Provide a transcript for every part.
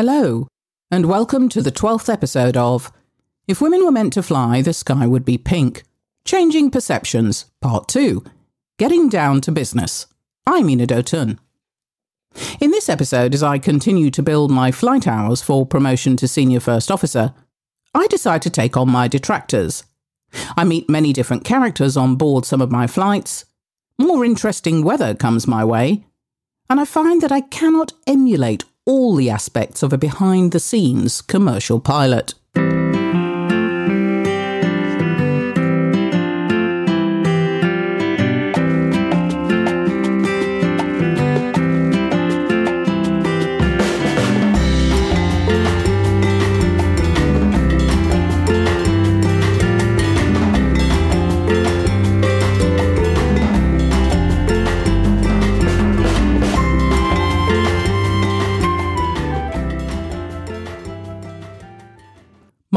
Hello, and welcome to the 12th episode of If Women Were Meant to Fly, the Sky Would Be Pink Changing Perceptions, Part 2 Getting Down to Business. I'm Ina Dotun. In this episode, as I continue to build my flight hours for promotion to Senior First Officer, I decide to take on my detractors. I meet many different characters on board some of my flights. More interesting weather comes my way. And I find that I cannot emulate all the aspects of a behind the scenes commercial pilot.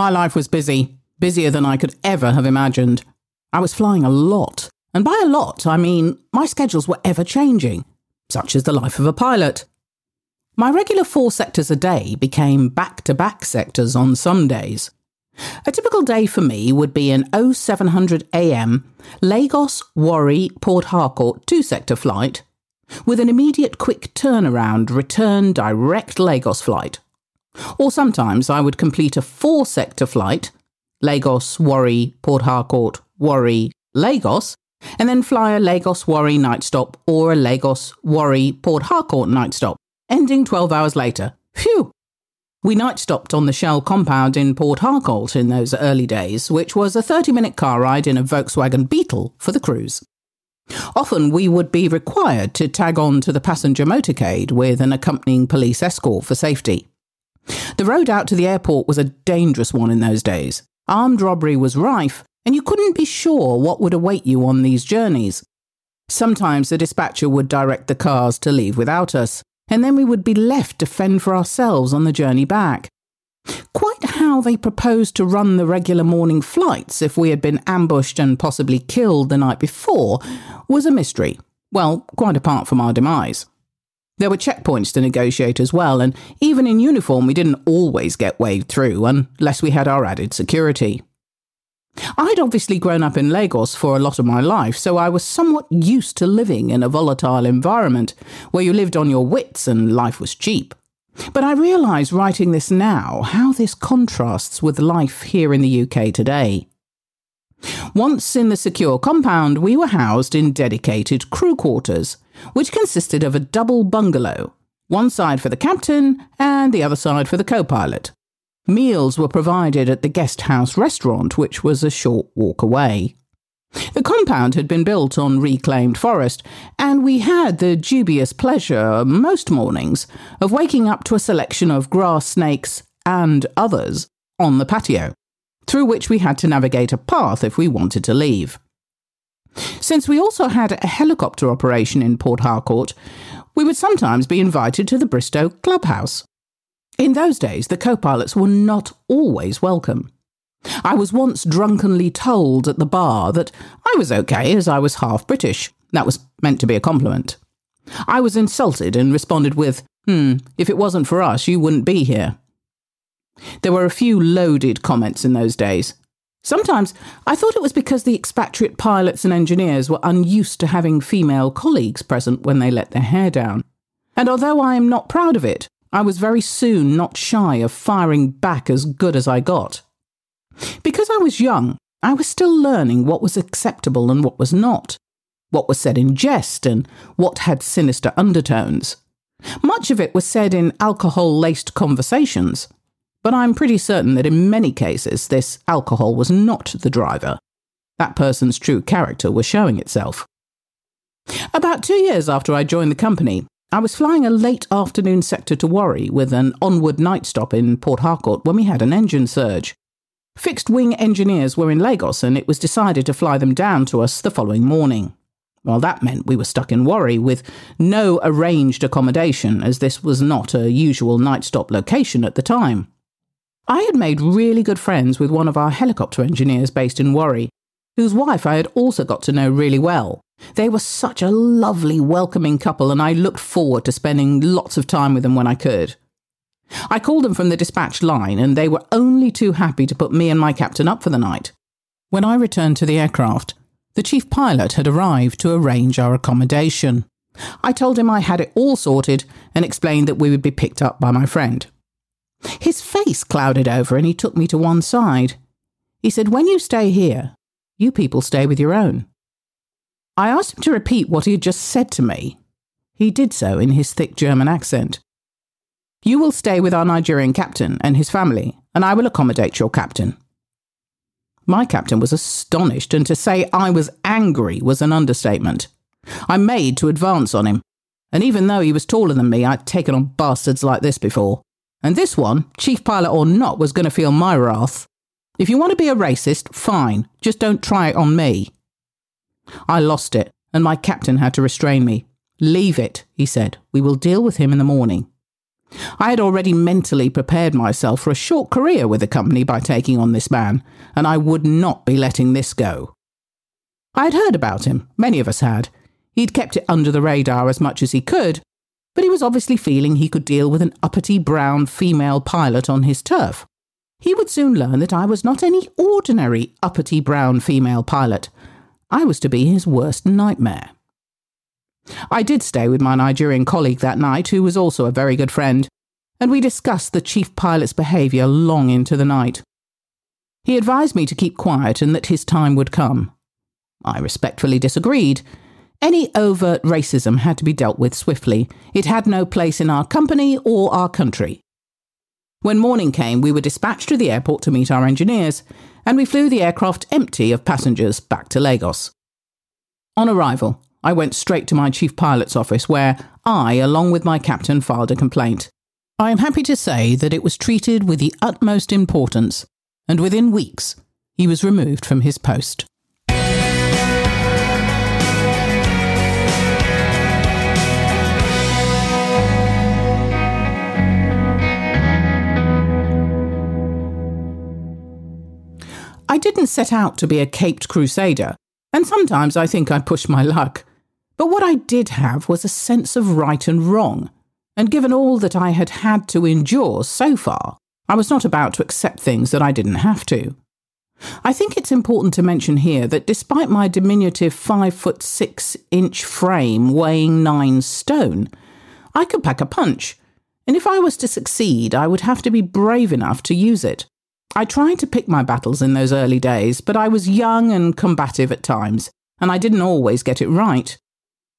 My life was busy, busier than I could ever have imagined. I was flying a lot, and by a lot, I mean my schedules were ever changing, such as the life of a pilot. My regular four sectors a day became back to back sectors on some days. A typical day for me would be an 0700 AM Lagos Warri Port Harcourt two sector flight with an immediate quick turnaround return direct Lagos flight or sometimes I would complete a four sector flight Lagos, Warri, Port Harcourt, Warri, Lagos, and then fly a Lagos, Warri night stop or a Lagos, Warri, Port Harcourt night stop, ending 12 hours later. Phew! We night stopped on the Shell compound in Port Harcourt in those early days, which was a 30 minute car ride in a Volkswagen Beetle for the crews. Often we would be required to tag on to the passenger motorcade with an accompanying police escort for safety. The road out to the airport was a dangerous one in those days. Armed robbery was rife, and you couldn't be sure what would await you on these journeys. Sometimes the dispatcher would direct the cars to leave without us, and then we would be left to fend for ourselves on the journey back. Quite how they proposed to run the regular morning flights if we had been ambushed and possibly killed the night before was a mystery. Well, quite apart from our demise. There were checkpoints to negotiate as well, and even in uniform, we didn't always get waved through unless we had our added security. I'd obviously grown up in Lagos for a lot of my life, so I was somewhat used to living in a volatile environment where you lived on your wits and life was cheap. But I realise writing this now how this contrasts with life here in the UK today. Once in the secure compound, we were housed in dedicated crew quarters, which consisted of a double bungalow, one side for the captain and the other side for the co pilot. Meals were provided at the guest house restaurant, which was a short walk away. The compound had been built on reclaimed forest, and we had the dubious pleasure, most mornings, of waking up to a selection of grass snakes and others on the patio, through which we had to navigate a path if we wanted to leave. Since we also had a helicopter operation in Port Harcourt, we would sometimes be invited to the Bristow clubhouse. In those days, the co pilots were not always welcome. I was once drunkenly told at the bar that I was okay as I was half British. That was meant to be a compliment. I was insulted and responded with, Hmm, if it wasn't for us, you wouldn't be here. There were a few loaded comments in those days, Sometimes I thought it was because the expatriate pilots and engineers were unused to having female colleagues present when they let their hair down. And although I am not proud of it, I was very soon not shy of firing back as good as I got. Because I was young, I was still learning what was acceptable and what was not, what was said in jest and what had sinister undertones. Much of it was said in alcohol laced conversations, but I'm pretty certain that in many cases this alcohol was not the driver. That person's true character was showing itself. About two years after I joined the company, I was flying a late afternoon sector to Warri with an onward night stop in Port Harcourt when we had an engine surge. Fixed wing engineers were in Lagos and it was decided to fly them down to us the following morning. Well, that meant we were stuck in Warri with no arranged accommodation, as this was not a usual night stop location at the time. I had made really good friends with one of our helicopter engineers based in Warri, whose wife I had also got to know really well. They were such a lovely, welcoming couple, and I looked forward to spending lots of time with them when I could. I called them from the dispatch line, and they were only too happy to put me and my captain up for the night. When I returned to the aircraft, the chief pilot had arrived to arrange our accommodation. I told him I had it all sorted and explained that we would be picked up by my friend. His face clouded over and he took me to one side. He said, When you stay here, you people stay with your own. I asked him to repeat what he had just said to me. He did so in his thick German accent. You will stay with our Nigerian captain and his family, and I will accommodate your captain. My captain was astonished, and to say I was angry was an understatement. I made to advance on him, and even though he was taller than me, I'd taken on bastards like this before. And this one, chief pilot or not, was going to feel my wrath. If you want to be a racist, fine, just don't try it on me. I lost it, and my captain had to restrain me. Leave it, he said. We will deal with him in the morning. I had already mentally prepared myself for a short career with the company by taking on this man, and I would not be letting this go. I had heard about him, many of us had. He'd kept it under the radar as much as he could, but he was obviously feeling he could deal with an uppity brown female pilot on his turf. He would soon learn that I was not any ordinary uppity brown female pilot. I was to be his worst nightmare. I did stay with my Nigerian colleague that night, who was also a very good friend, and we discussed the chief pilot's behaviour long into the night. He advised me to keep quiet and that his time would come. I respectfully disagreed, any overt racism had to be dealt with swiftly. It had no place in our company or our country. When morning came, we were dispatched to the airport to meet our engineers, and we flew the aircraft empty of passengers back to Lagos. On arrival, I went straight to my chief pilot's office, where I, along with my captain, filed a complaint. I am happy to say that it was treated with the utmost importance, and within weeks, he was removed from his post. I didn't set out to be a caped crusader, and sometimes I think I pushed my luck. But what I did have was a sense of right and wrong, and given all that I had had to endure so far, I was not about to accept things that I didn't have to. I think it's important to mention here that despite my diminutive five foot six inch frame weighing nine stone, I could pack a punch, and if I was to succeed, I would have to be brave enough to use it. I tried to pick my battles in those early days, but I was young and combative at times, and I didn't always get it right.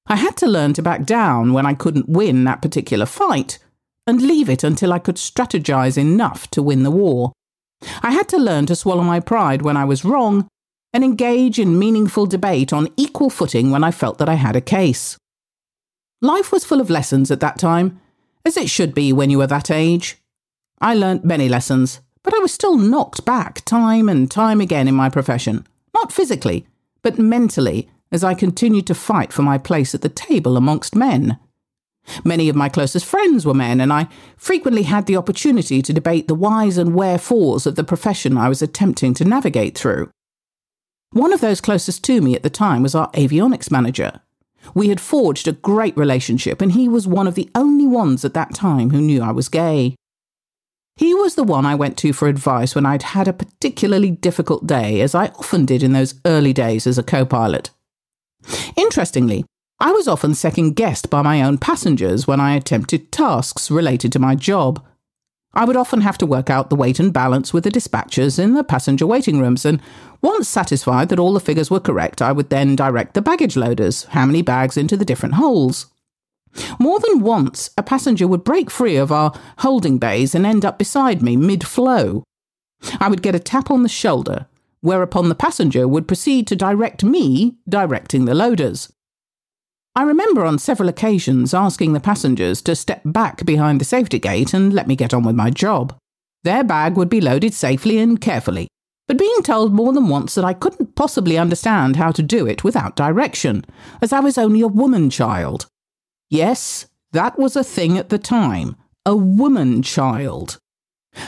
I had to learn to back down when I couldn't win that particular fight, and leave it until I could strategize enough to win the war. I had to learn to swallow my pride when I was wrong, and engage in meaningful debate on equal footing when I felt that I had a case. Life was full of lessons at that time, as it should be when you are that age. I learnt many lessons, but I was still knocked back time and time again in my profession, not physically, but mentally, as I continued to fight for my place at the table amongst men. Many of my closest friends were men, and I frequently had the opportunity to debate the whys and wherefores of the profession I was attempting to navigate through. One of those closest to me at the time was our avionics manager. We had forged a great relationship, and he was one of the only ones at that time who knew I was gay. He was the one I went to for advice when I'd had a particularly difficult day, as I often did in those early days as a co pilot. Interestingly, I was often second guessed by my own passengers when I attempted tasks related to my job. I would often have to work out the weight and balance with the dispatchers in the passenger waiting rooms, and once satisfied that all the figures were correct, I would then direct the baggage loaders, how many bags into the different holes. More than once, a passenger would break free of our holding bays and end up beside me mid flow. I would get a tap on the shoulder, whereupon the passenger would proceed to direct me directing the loaders. I remember on several occasions asking the passengers to step back behind the safety gate and let me get on with my job. Their bag would be loaded safely and carefully, but being told more than once that I couldn't possibly understand how to do it without direction, as I was only a woman child. Yes, that was a thing at the time. A woman child.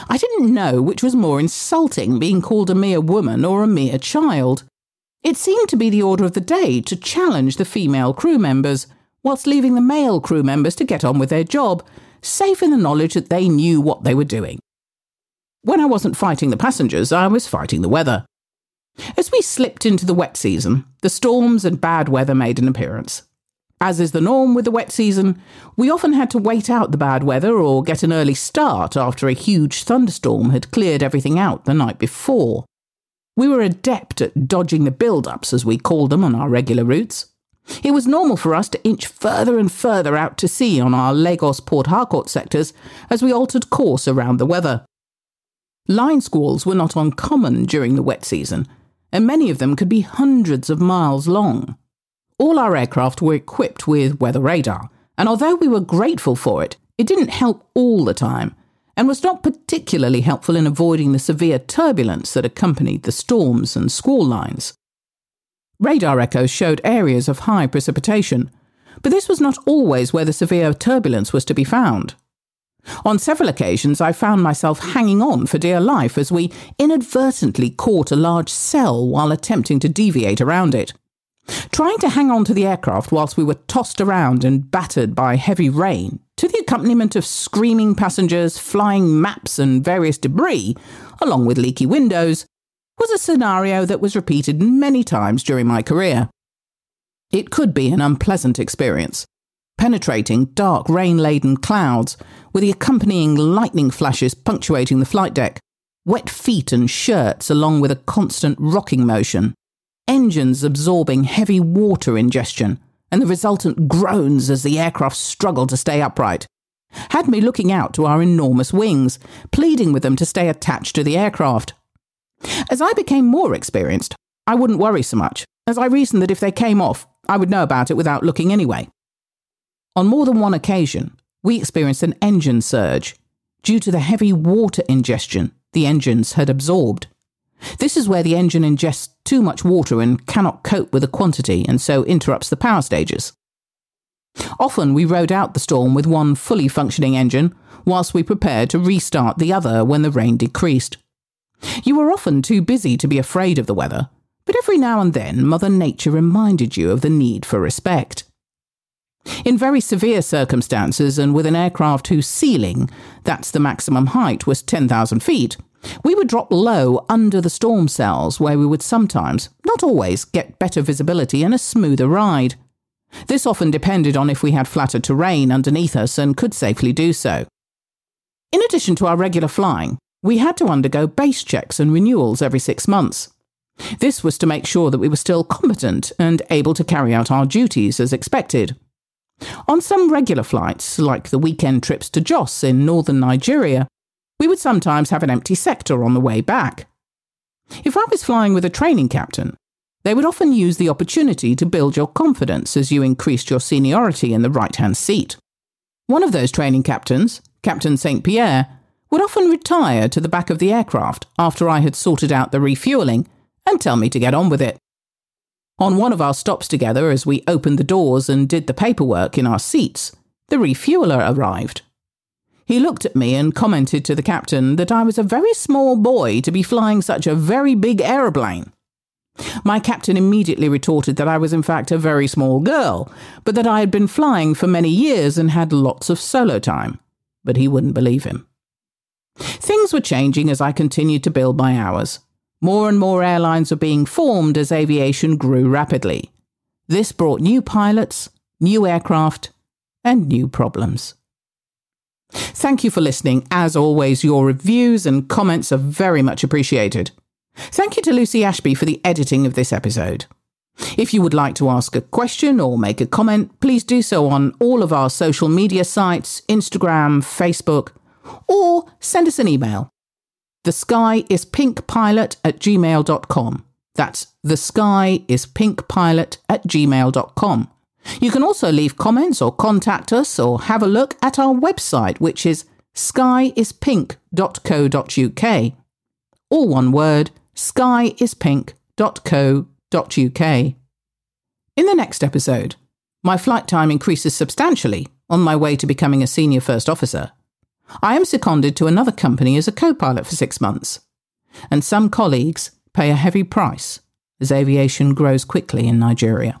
I didn't know which was more insulting, being called a mere woman or a mere child. It seemed to be the order of the day to challenge the female crew members, whilst leaving the male crew members to get on with their job, safe in the knowledge that they knew what they were doing. When I wasn't fighting the passengers, I was fighting the weather. As we slipped into the wet season, the storms and bad weather made an appearance. As is the norm with the wet season, we often had to wait out the bad weather or get an early start after a huge thunderstorm had cleared everything out the night before. We were adept at dodging the build ups, as we called them on our regular routes. It was normal for us to inch further and further out to sea on our Lagos Port Harcourt sectors as we altered course around the weather. Line squalls were not uncommon during the wet season, and many of them could be hundreds of miles long. All our aircraft were equipped with weather radar, and although we were grateful for it, it didn't help all the time and was not particularly helpful in avoiding the severe turbulence that accompanied the storms and squall lines. Radar echoes showed areas of high precipitation, but this was not always where the severe turbulence was to be found. On several occasions, I found myself hanging on for dear life as we inadvertently caught a large cell while attempting to deviate around it. Trying to hang on to the aircraft whilst we were tossed around and battered by heavy rain, to the accompaniment of screaming passengers, flying maps, and various debris, along with leaky windows, was a scenario that was repeated many times during my career. It could be an unpleasant experience. Penetrating dark rain laden clouds, with the accompanying lightning flashes punctuating the flight deck, wet feet and shirts, along with a constant rocking motion engines absorbing heavy water ingestion, and the resultant groans as the aircraft struggled to stay upright, had me looking out to our enormous wings, pleading with them to stay attached to the aircraft. As I became more experienced, I wouldn't worry so much, as I reasoned that if they came off, I would know about it without looking anyway. On more than one occasion, we experienced an engine surge due to the heavy water ingestion the engines had absorbed. This is where the engine ingests too much water and cannot cope with the quantity and so interrupts the power stages. Often we rode out the storm with one fully functioning engine whilst we prepared to restart the other when the rain decreased. You were often too busy to be afraid of the weather, but every now and then Mother Nature reminded you of the need for respect. In very severe circumstances and with an aircraft whose ceiling, that's the maximum height, was 10,000 feet, we would drop low under the storm cells where we would sometimes, not always, get better visibility and a smoother ride. This often depended on if we had flatter terrain underneath us and could safely do so. In addition to our regular flying, we had to undergo base checks and renewals every six months. This was to make sure that we were still competent and able to carry out our duties as expected. On some regular flights, like the weekend trips to Jos in northern Nigeria, we would sometimes have an empty sector on the way back. If I was flying with a training captain, they would often use the opportunity to build your confidence as you increased your seniority in the right hand seat. One of those training captains, Captain St. Pierre, would often retire to the back of the aircraft after I had sorted out the refueling and tell me to get on with it. On one of our stops together, as we opened the doors and did the paperwork in our seats, the refueler arrived. He looked at me and commented to the captain that I was a very small boy to be flying such a very big aeroplane. My captain immediately retorted that I was in fact a very small girl, but that I had been flying for many years and had lots of solo time. But he wouldn't believe him. Things were changing as I continued to build my hours. More and more airlines were being formed as aviation grew rapidly. This brought new pilots, new aircraft, and new problems. Thank you for listening. As always, your reviews and comments are very much appreciated. Thank you to Lucy Ashby for the editing of this episode. If you would like to ask a question or make a comment, please do so on all of our social media sites Instagram, Facebook, or send us an email. The sky is pinkpilot at gmail.com. That's the sky is pinkpilot at gmail.com. You can also leave comments or contact us or have a look at our website, which is skyispink.co.uk. All one word, skyispink.co.uk. In the next episode, my flight time increases substantially on my way to becoming a senior first officer. I am seconded to another company as a co pilot for six months, and some colleagues pay a heavy price as aviation grows quickly in Nigeria.